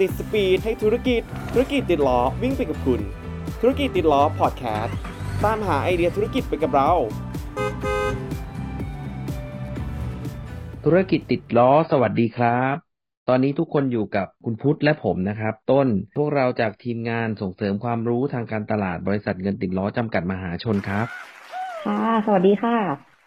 ติดสปีดให้ธุรกิจ ธุรกิจติดล้อวิ่งไปกับคุณ ธุรกิจติดล้อพอดแคสต์ตามหาไอเดียธุรกิจไปกับเรา ธุรกิจติดล้อสวัสดีครับ ตอนนี้ทุกคนอยู่กับคุณพุทธและผมนะครับ ต้นพวกเราจากทีมงานส่งเสริมความรู้ทางการตลาดบริษัทเงินติดล้อจำกัดมหาชนครับค่ะสวัสดีค่ะ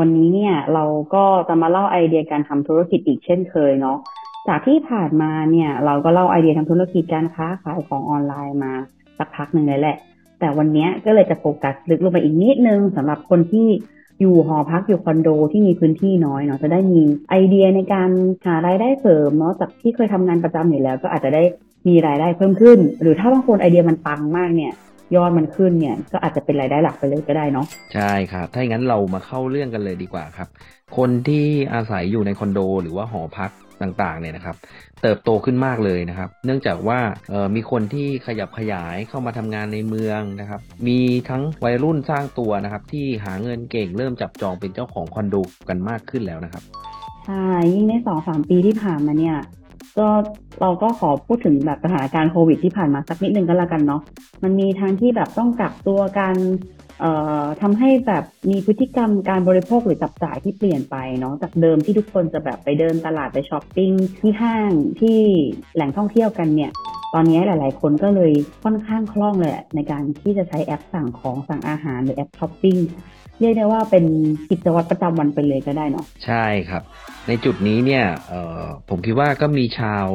วันนี้เนี่ยเราก็จะมาเล่าไอเดียการทำธุรกิจอีกเช่นเคยเนาะ จากที่ผ่านมาเนี่ยเราก็เล่าไอเดียทำธุรกิจการค้าขายของออนไลน์มาสักพักหนึ่งเลยแหละ แต่วันนี้ก็เลยจะโฟกัสลึกลงไปอีกนิดนึงสำหรับคนที่อยู่หอพักอยู่คอนโดที่มีพื้นที่น้อยเนาะจะได้มีไอเดียในการหารายได้เสริมเนาะจากที่เคยทำงานประจำอยู่แล้ว ก็อาจจะได้มีรายได้เพิ่มขึ้น หรือถ้าบางคนไอเดียมันปังมากเนี่ยยอดมันขึ้นเนี่ยก็อาจจะเป็นรายได้หลักไปเลยก็ได้เนาะใช่ครับ ถ้าอย่างนั้นเรามาเข้าเรื่องกันเลยดีกว่าครับ คนที่อาศัยอยู่ในคอนโด หรือว่าหอพัก ต่างๆเนี่ยนะครับเติบโตขึ้นมากเลยนะครับ เนื่องจากว่ามีคนที่ขยับขยายเข้ามาทำงานในเมืองนะครับ มีทั้งวัยรุ่นสร้างตัวนะครับ ที่หาเงินเก่งเริ่มจับจองเป็นเจ้าของคอนโดกันมากขึ้นแล้วนะครับใช่ยิ่งในสองสามปีที่ผ่านมาเนี่ยก็เราก็ขอพูดถึงแบบสถานการณ์โควิดที่ผ่านมาสักนิดนึงก็แล้วกันเนาะมันมีทั้งที่แบบต้องกักตัวกัน ทำให้แบบมีพฤติกรรมการบริโภคหรือจับจ่ายที่เปลี่ยนไปเนาะจากเดิมที่ทุกคนจะแบบไปเดินตลาดไปช้อปปิ้งที่ห้างที่แหล่งท่องเที่ยวกันเนี่ย ตอนนี้หลาย ๆ คนก็เลยค่อนข้างคล่องเลยในการที่จะใช้แอปสั่งของสั่งอาหารหรือแอปช้อปปิ้งเรียกได้ว่าเป็นกิจวัตรประจำวันไปเลยก็ได้เนาะใช่ครับ ในจุดนี้เนี่ยผมคิดว่าก็มีชาว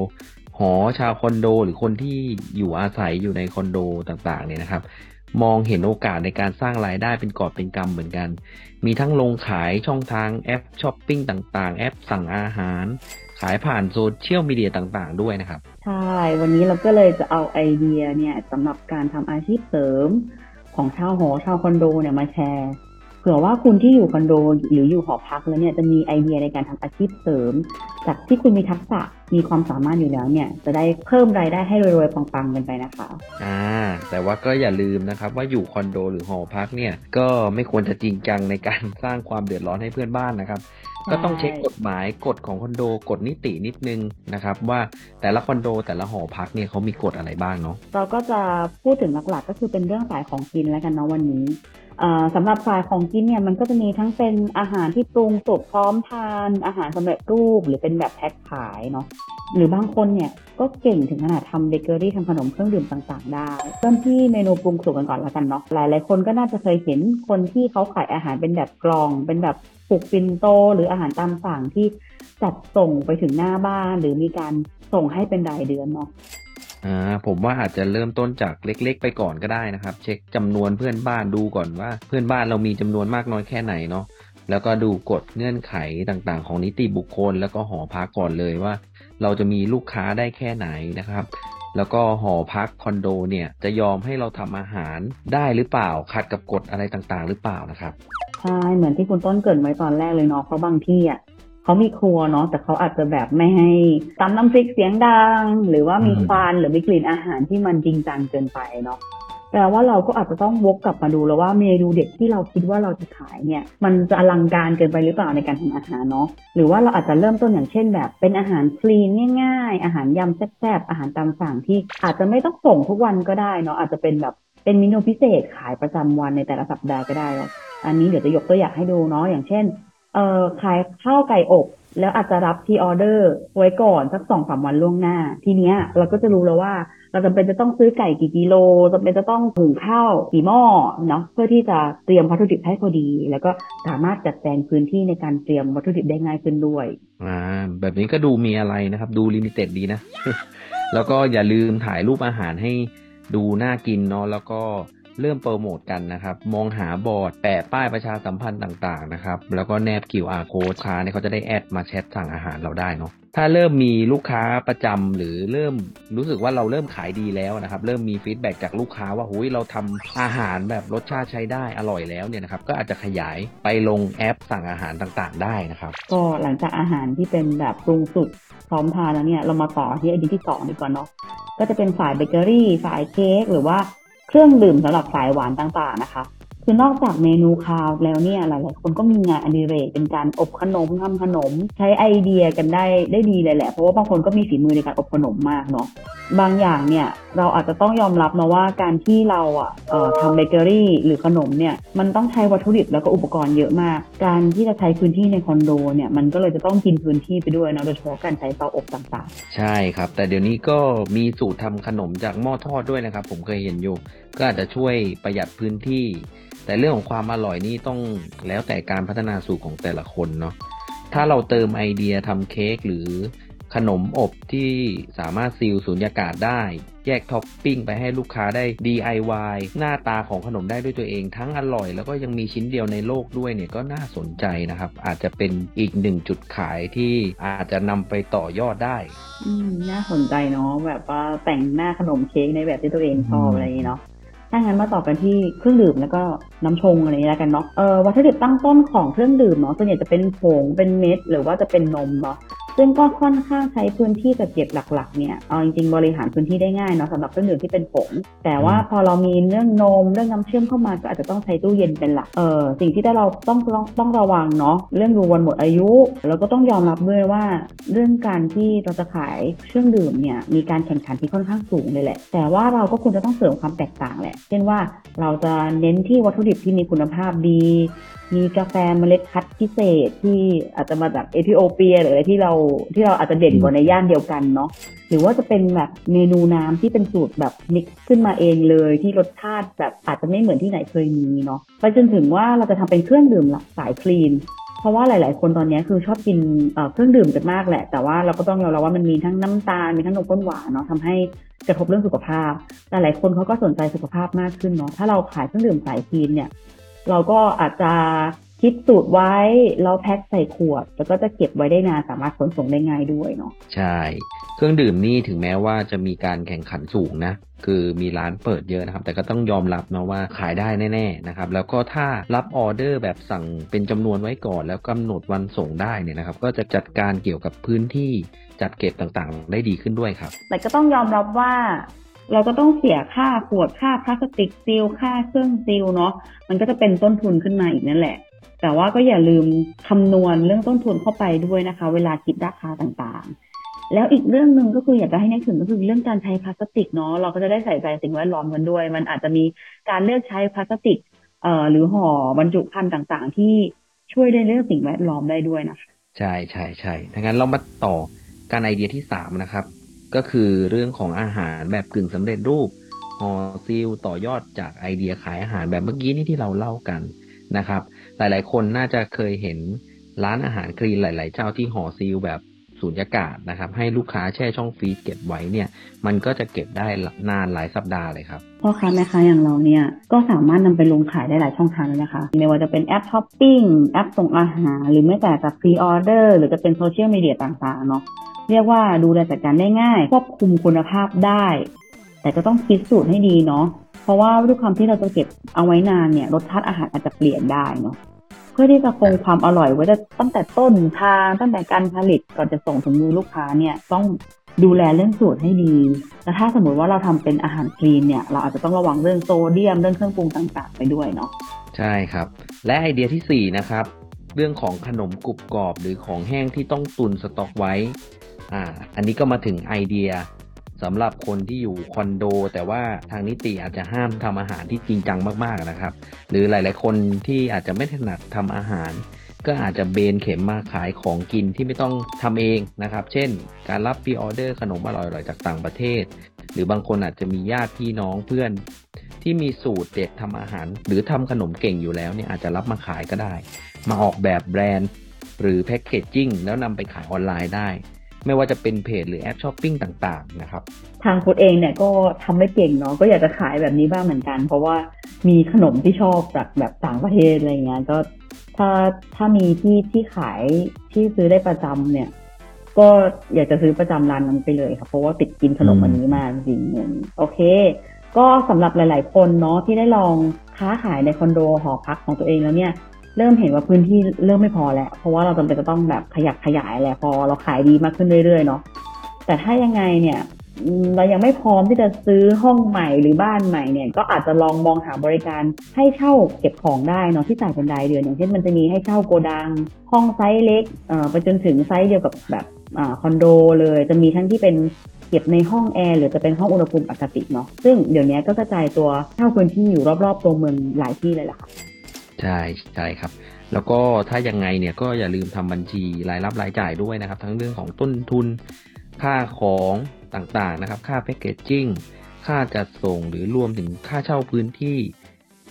หอชาวคอนโด หรือคนที่อยู่อาศัยอยู่ในคอนโดต่างๆเนี่ยนะครับ มองเห็นโอกาสในการสร้างรายได้เป็นกอบเป็นกำเหมือนกัน มีทั้งลงขายช่องทางแอปช้อปปิ้งต่างๆ แอปสั่งอาหาร ขายผ่านโซเชียลมีเดียต่างๆ ด้วยนะครับ ใช่ วันนี้เราก็เลยจะเอาไอเดียเนี่ยสำหรับการทำอาชีพเสริมของชาวหอชาวคอนโดเนี่ยมาแชร์ เผื่อว่าคุณที่อยู่คอนโดหรืออยู่หอพักแล้วเนี่ยจะมีไอเดียในการทำอาชีพเสริม จากที่คุณมีทักษะมีความสามารถอยู่แล้วเนี่ย จะได้เพิ่มรายได้ให้รวยๆปังๆกันไปนะคะ อ่า แต่ว่าก็อย่าลืมนะครับ ว่าอยู่คอนโดหรือหอพักเนี่ยก็ไม่ควรจะจริงจังในการสร้างความเดือดร้อนให้เพื่อนบ้านนะครับ ก็ต้องเช็คกฎหมายกฎของคอนโดกฎนิตินิดนึงนะครับ ว่าแต่ละคอนโดแต่ละหอพักเนี่ยเขามีกฎอะไรบ้างเนาะเราก็จะพูดถึงหลักๆก็คือเป็นเรื่องสายของกินแล้วกันเนาะวันนี้เอ่อ สำหรับสายของกินเนี่ยมันก็จะมีทั้งเป็นอาหารที่ปรุงสุกพร้อมทาน อาหารสำเร็จรูปหรือเป็นแบบแพ็คขายเนาะหรือบางคนเนี่ยก็เก่งถึงขนาดทำเบเกอรี่ทำขนมเครื่องดื่มต่างๆ ได้เริ่มที่เมนูปรุงสุกกันก่อนแล้วกันเนาะหลายๆคนก็น่าจะเคยเห็นคนที่เขาขายอาหารเป็นแบบกล่อง เป็นแบบปุกปินโต หรืออาหารตามสั่งที่จัดส่งไปถึงหน้าบ้าน หรือมีการส่งให้เป็นรายเดือนเนาะ อ่าผมว่าอาจจะเริ่มต้นจากเล็ก ๆ ไปก่อนก็ได้นะครับ เช็คจำนวนเพื่อนบ้านดูก่อนว่า เพื่อนบ้านเรามีจำนวนมากน้อยแค่ไหนเนาะแล้วก็ดูกฎเงื่อนไขต่างๆ ของนิติบุคคล แล้วก็หอพักก่อนเลยว่า เราจะมีลูกค้าได้แค่ไหนนะครับ แล้วก็หอพักคอนโดเนี่ยจะยอมให้เราทำอาหารได้หรือเปล่าขัดกับกฎอะไรต่างๆ หรือเปล่านะครับใช่เหมือนที่คุณต้นเกิดไว้ตอนแรกเลยเนาะเพราะบางที่อะ เขามีครัวเนาะแต่เขาอาจจะแบบไม่ให้ตำน้ำพริกเสียงดัง หรือว่ามีอืมควันหรือมีกลิ่นอาหารที่มันจริงจังเกินไปเนาะแปลว่าเราก็อาจจะต้องวกกลับมาดูแล้วว่าเมนูเด็ดที่เราคิดว่าเราจะขายเนี่ย มันจะอลังการเกินไปหรือเปล่าในการทำอาหารเนาะหรือว่าเราอาจจะเริ่มต้นอย่างเช่นแบบเป็นอาหารคลีนง่าย ๆ อาหารยำแซ่บๆอาหารตามสั่งที่อาจจะไม่ต้องส่งทุกวันก็ได้เนาะอาจจะเป็นแบบเป็นเมนูพิเศษขายประจำวันในแต่ละสัปดาห์ก็ได้เนาะอันนี้เดี๋ยวจะยกตัวอย่างให้ดูเนาะอย่างเช่น เอ่อขายข้าวไก่อบ แล้วอาจจะรับทีออเดอร์ไว้ก่อนสักสองสามวันล่วงหน้า ทีเนี้ยเราก็จะรู้แล้วว่า เราจำเป็นจะต้องซื้อไก่กี่กิโลจำเป็นจะต้องหุงข้าวกี่หม้อเนาะเพื่อที่จะเตรียมวัตถุดิบให้พอดี แล้วก็สามารถจัดแจงพื้นที่ในการเตรียมวัตถุดิบได้ง่ายขึ้นด้วยอ่าแบบนี้ก็ดูมีอะไรนะครับ ดู limited ดีนะ แล้วก็อย่าลืมถ่ายรูปอาหารให้ดูน่ากินเนาะแล้วก็ เริ่มโปรโมทกันนะครับ มองหาบอร์ดแปะป้ายประชาสัมพันธ์ต่างๆนะครับ แล้วก็แนบ QR code ค้าเนี่ยเขาจะได้ add มาแชทสั่งอาหารเราได้เนาะถ้าเริ่มมีลูกค้าประจำหรือเริ่มรู้สึกว่าเราเริ่มขายดีแล้วนะครับ เริ่มมี feedback จากลูกค้าว่าอุ๊ยเราทำอาหารแบบรสชาติใช้ได้อร่อยแล้วเนี่ยนะครับ ก็อาจจะขยายไปลงแอปสั่งอาหารต่างๆ ได้นะครับ ก็หลังจากอาหารที่เป็นแบบปรุงสุกพร้อมทานแล้วเนี่ยเรามาต่อที่ไอเดียที่สองดีกว่าเนาะก็จะเป็นฝ่ายเบเกอรี่ฝ่ายเค้กหรือว่า เครื่องดื่มสำหรับสายหวานต่างๆนะคะ คือนอกจากเมนูคาวแล้วเนี่ยหลาย ๆ คนก็มีงานอดิเรกเป็นการอบขนมทำขนม ใช้ไอเดียกันได้ได้ดีเลยแหละ เพราะว่าบางคนก็มีฝีมือในการอบขนมมากเนาะบางอย่างเนี่ยเราอาจจะต้องยอมรับนะว่าการที่เราอะทำเบเกอรี่หรือขนมเนี่ยมันต้องใช้วัตถุดิบแล้วก็อุปกรณ์เยอะมาก การที่จะใช้พื้นที่ในคอนโดเนี่ยมันก็เลยจะต้องกินพื้นที่ไปด้วยเนาะโดยเฉพาะการใช้เตาอบต่างๆ ใช่ครับ แต่เดี๋ยวนี้ก็มีสูตรทำขนมจากหม้อทอดด้วยนะครับ ผมเคยเห็นอยู่ก็อาจจะช่วยประหยัดพื้นที่ แต่เรื่องของความอร่อยนี่ต้องแล้วแต่การพัฒนาสูตรของแต่ละคนเนาะถ้าเราเติมไอเดียทำเค้กหรือขนมอบที่สามารถซีลสูญญากาศได้ แยกท็อปปิ้งไปให้ลูกค้าได้ DIY หน้าตาของขนมได้ด้วยตัวเอง ทั้งอร่อยแล้วก็ยังมีชิ้นเดียวในโลกด้วยเนี่ยก็น่าสนใจนะครับ อาจจะเป็นอีกหนึ่งจุดขายที่อาจจะนำไปต่อยอดได้ๆอืม น่าสนใจเนาะแบบว่าแต่งหน้าขนมเค้กในแบบที่ตัวเองชอบอืมอะไรอย่างนี้เนาะ ถ้างั้นมาต่อกันที่เครื่องดื่มแล้วก็น้ำชงอะไรนี้แล้วกันเนาะเออวัตถุดิบตั้งต้นของเครื่องดื่มเนาะส่วนใหญ่จะเป็นผงเป็นเม็ด หรือว่าจะเป็นนมเนาะ ซึ่งก็ค่อนข้างใช้พื้นที่จัดเก็บหลักๆเนี่ยเอาจริงๆบริหารพื้นที่ได้ง่ายเนาะสำหรับเครื่องดื่มที่เป็นผงแต่ว่าพอเรามีเรื่องนมเรื่องน้ำเชื่อมเข้ามาก็อาจจะต้องใช้ตู้เย็นเป็นหลักเออสิ่งที่เราต้องต้องต้องระวังเนาะเรื่องดูวันหมดอายุ แล้วก็ต้องยอมรับด้วยว่า เรื่องการที่เราจะขายเครื่องดื่มเนี่ยมีการแข่งขันที่ค่อนข้างสูงเลยแหละ แต่ว่าเราก็ควรจะต้องเสริมความแตกต่างแหละ เช่นว่าเราจะเน้นที่วัตถุดิบที่มีคุณภาพดี มีกาแฟเมล็ดคัดพิเศษที่อาจจะมาจากเอธิโอเปียหรืออะไรที่เราที่เราอาจจะเด่นกว่าในย่านเดียวกันเนาะหรือว่าจะเป็นแบบเมนูน้ำที่เป็นสูตรแบบมิกซ์ขึ้นมาเองเลยที่รสชาติแบบอาจจะไม่เหมือนที่ไหนเคยมีเนาะไปจนถึงว่าเราจะทำเป็นเครื่องดื่มหลักสายคลีนเพราะว่าหลาย ๆ คนตอนนี้คือชอบกินเอ่อเครื่องดื่มกันมากแหละ แต่ว่าเราก็ต้องยอมรับว่ามันมีทั้งน้ำตาล มีทั้งนมข้นหวานเนาะทำให้กระทบเรื่องสุขภาพ แต่หลายคนเขาก็สนใจสุขภาพมากขึ้นเนาะ ถ้าเราขายเครื่องดื่มสายคลีนเนี่ย เราก็อาจจะคิดสูตรไว้แล้วแพ็คใส่ขวด แล้วก็จะเก็บไว้ได้นานสามารถขนส่งได้ง่ายด้วยเนาะใช่ เครื่องดื่มนี่ถึงแม้ว่าจะมีการแข่งขันสูงนะ คือมีร้านเปิดเยอะนะครับ แต่ก็ต้องยอมรับนะว่าขายได้แน่ๆนะครับ แล้วก็ถ้ารับออเดอร์แบบสั่งเป็นจำนวนไว้ก่อน แล้วกำหนดวันส่งได้เนี่ยนะครับ ก็จะจัดการเกี่ยวกับพื้นที่จัดเก็บต่างๆ ได้ดีขึ้นด้วยครับ แต่ก็ต้องยอมรับว่า เราก็ต้องเสียค่าขวดค่าพลาสติกซีลค่าเครื่องซีลเนาะมันก็จะเป็นต้นทุนขึ้นมาอีกนั่นแหละ แต่ว่าก็อย่าลืมคำนวณเรื่องต้นทุนเข้าไปด้วยนะคะ เวลาคิดราคาต่างๆ แล้วอีกเรื่องหนึ่งก็คืออยากจะให้นึกถึงก็คือเรื่องการใช้พลาสติกเนาะเราก็จะได้ใส่ใจสิ่งแวดล้อมกันด้วย มันอาจจะมีการเลือกใช้พลาสติกเอ่อหรือห่อบรรจุภัณฑ์ต่างๆ ที่ช่วยในเรื่องสิ่งแวดล้อมได้ด้วยนะคะใช่ใช่ใช่ถ้างั้นเรามาต่อกันไอเดียที่สามนะครับ ก็คือเรื่องของอาหารแบบกึ่งสำเร็จรูปห่อ seal ต่อยอดจากไอเดียขายอาหารแบบเมื่อกี้นี่ที่เราเล่ากันนะครับ หลายๆ คนน่าจะเคยเห็นร้านอาหารคลีนหลาย ๆ เจ้าที่ห่อ seal แบบ สูญญากาศนะครับ ให้ลูกค้าแช่ช่อง freeze เก็บไว้เนี่ย มันก็จะเก็บได้นานหลายสัปดาห์เลยครับพ่อค้าแม่ค้าอย่างเราเนี่ยก็สามารถนำไปลงขายได้หลายช่องทางเลยนะคะ ไม่ว่าจะเป็นแอปช้อปปิ้งแอปส่งอาหาร หรือแม้แต่จะพรีออเดอร์หรือจะเป็นโซเชียลมีเดียต่างๆเนาะเรียกว่าดูแลจัดการได้ง่าย ควบคุมคุณภาพได้ แต่ก็ต้องคิดสูตรให้ดีเนาะเพราะว่าด้วยความที่เราจะเก็บเอาไว้นานเนี่ยรสชาติอาหารอาจจะเปลี่ยนได้เนาะ พื่อที่จะคงความอร่อยไว้ตั้งแต่ต้นทางตั้งแต่การผลิตก่อนจะส่งถึงมือลูกค้าเนี่ยต้องดูแลเรื่องสูตรให้ดี แล้วถ้าสมมติว่าเราทำเป็นอาหารคลีนเนี่ย เราอาจจะต้องระวังเรื่องโซเดียม เรื่องเครื่องปรุงต่างๆ ไปด้วยเนาะ ใช่ครับ และไอเดียที่สี่นะครับ เรื่องของขนมกรุบกรอบหรือของแห้งที่ต้องตุนสต็อกไว้ อ่า อันนี้ก็มาถึงไอเดีย สำหรับคนที่อยู่คอนโด แต่ว่าทางนิติอาจจะห้ามทำอาหารที่จริงจังมากๆนะครับ หรือหลาย ๆ คนที่อาจจะไม่ถนัดทำอาหาร ก็อาจจะเบนเข็มมาขายของกินที่ไม่ต้องทำเองนะครับ เช่น การรับ pre-order ขนมอร่อยๆจากต่างประเทศ หรือบางคนอาจจะมีญาติพี่น้องเพื่อนที่มีสูตรเด็ดทำอาหาร หรือทำขนมเก่งอยู่แล้วเนี่ยอาจจะรับมาขายก็ได้ มาออกแบบแบรนด์ หรือแพ็กเกจจิ้งแล้วนำไปขายออนไลน์ได้ ไม่ว่าจะเป็นเพจหรือแอปช้อปปิ้งต่างๆนะครับทางคุณเองเนี่ยก็ทำไม่เก่งเนาะก็อยากจะขายแบบนี้บ้างเหมือนกัน เพราะว่ามีขนมที่ชอบจากแบบต่างประเทศอะไรเงี้ยก็ถ้าถ้ามีที่ที่ขายที่ซื้อได้ประจำเนี่ย ก็อยากจะซื้อประจำร้านนั้นไปเลยค่ะเพราะว่าติดกินขนมอันนี้มากจริงๆโอเค ก็สำหรับหลาย ๆ คนเนาะที่ได้ลองค้าขายในคอนโดหอพักของตัวเองแล้วเนี่ย เริ่มเห็นว่าพื้นที่เริ่มไม่พอแล้ว เพราะว่าเราจำเป็นจะต้องแบบขยับขยายแหละพอเราขายดีมากขึ้นเรื่อยๆเนาะแต่ถ้ายังไงเนี่ยเรายังไม่พร้อมที่จะซื้อห้องใหม่หรือบ้านใหม่เนี่ย ก็อาจจะลองมองหาบริการให้เช่าเก็บของได้เนาะที่จ่ายเป็นรายเดือนอย่างเช่นมันจะมีให้เช่าโกดัง ห้องไซส์เล็กเอ่อไปจนถึงไซส์เดียวกับแบบอ่าคอนโดเลย จะมีทั้งที่เป็นเก็บในห้องแอร์หรือจะเป็นห้องอุณหภูมิปกติเนาะซึ่งเดี๋ยวนี้ก็กระจายตัวเท่าพื้นที่อยู่รอบๆตัวเมืองหลายที่เลยล่ะค่ะ ใช่ใช่ครับ แล้วก็ถ้ายังไงเนี่ยก็อย่าลืมทำบัญชีรายรับรายจ่ายด้วยนะครับ ทั้งเรื่องของต้นทุน ค่าของต่างๆนะครับ ค่าแพคเกจจิ้งค่าจัดส่งหรือรวมถึงค่าเช่าพื้นที่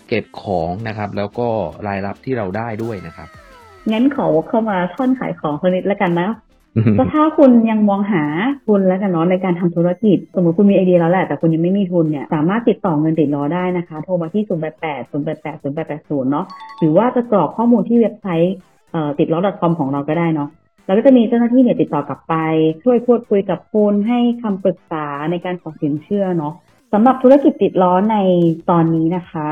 เก็บของนะครับ แล้วก็รายรับที่เราได้ด้วยนะครับงั้นขอวกเข้ามาท่อนขายของคนนิดละกันนะ ก็ถ้าคุณยังมองหาทุนแล้วกันเนาะในการทำธุรกิจ สมมติคุณมีไอเดียแล้วแหละแต่คุณยังไม่มีทุนเนี่ยสามารถติดต่อเงินติดล้อได้นะคะ โทรมาที่ 0 8 8 0 8 8 0 8 8 0 เนาะหรือว่าจะกรอกข้อมูลที่เว็บไซต์ติดล้อ .com ของเราก็ได้เนาะแล้วก็จะมีเจ้าหน้าที่เนี่ยติดต่อกลับไป ช่วยพูดคุยกับคุณให้คำปรึกษาในการขอสินเชื่อเนาะสำหรับธุรกิจติดล้อในตอนนี้นะคะ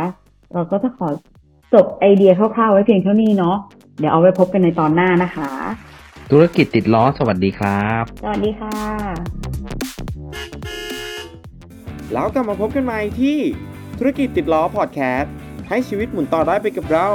เราก็จะขอจบไอเดียคร่าวๆไว้เพียงเท่านี้เนาะเดี๋ยวเอาไว้พบกันในตอนหน้านะคะ ธุรกิจติดล้อสวัสดีครับ สวัสดีค่ะ แล้วกลับมาพบกันใหม่ที่ธุรกิจติดล้อพอดแคสต์ให้ชีวิตหมุนต่อได้ไปกับเรา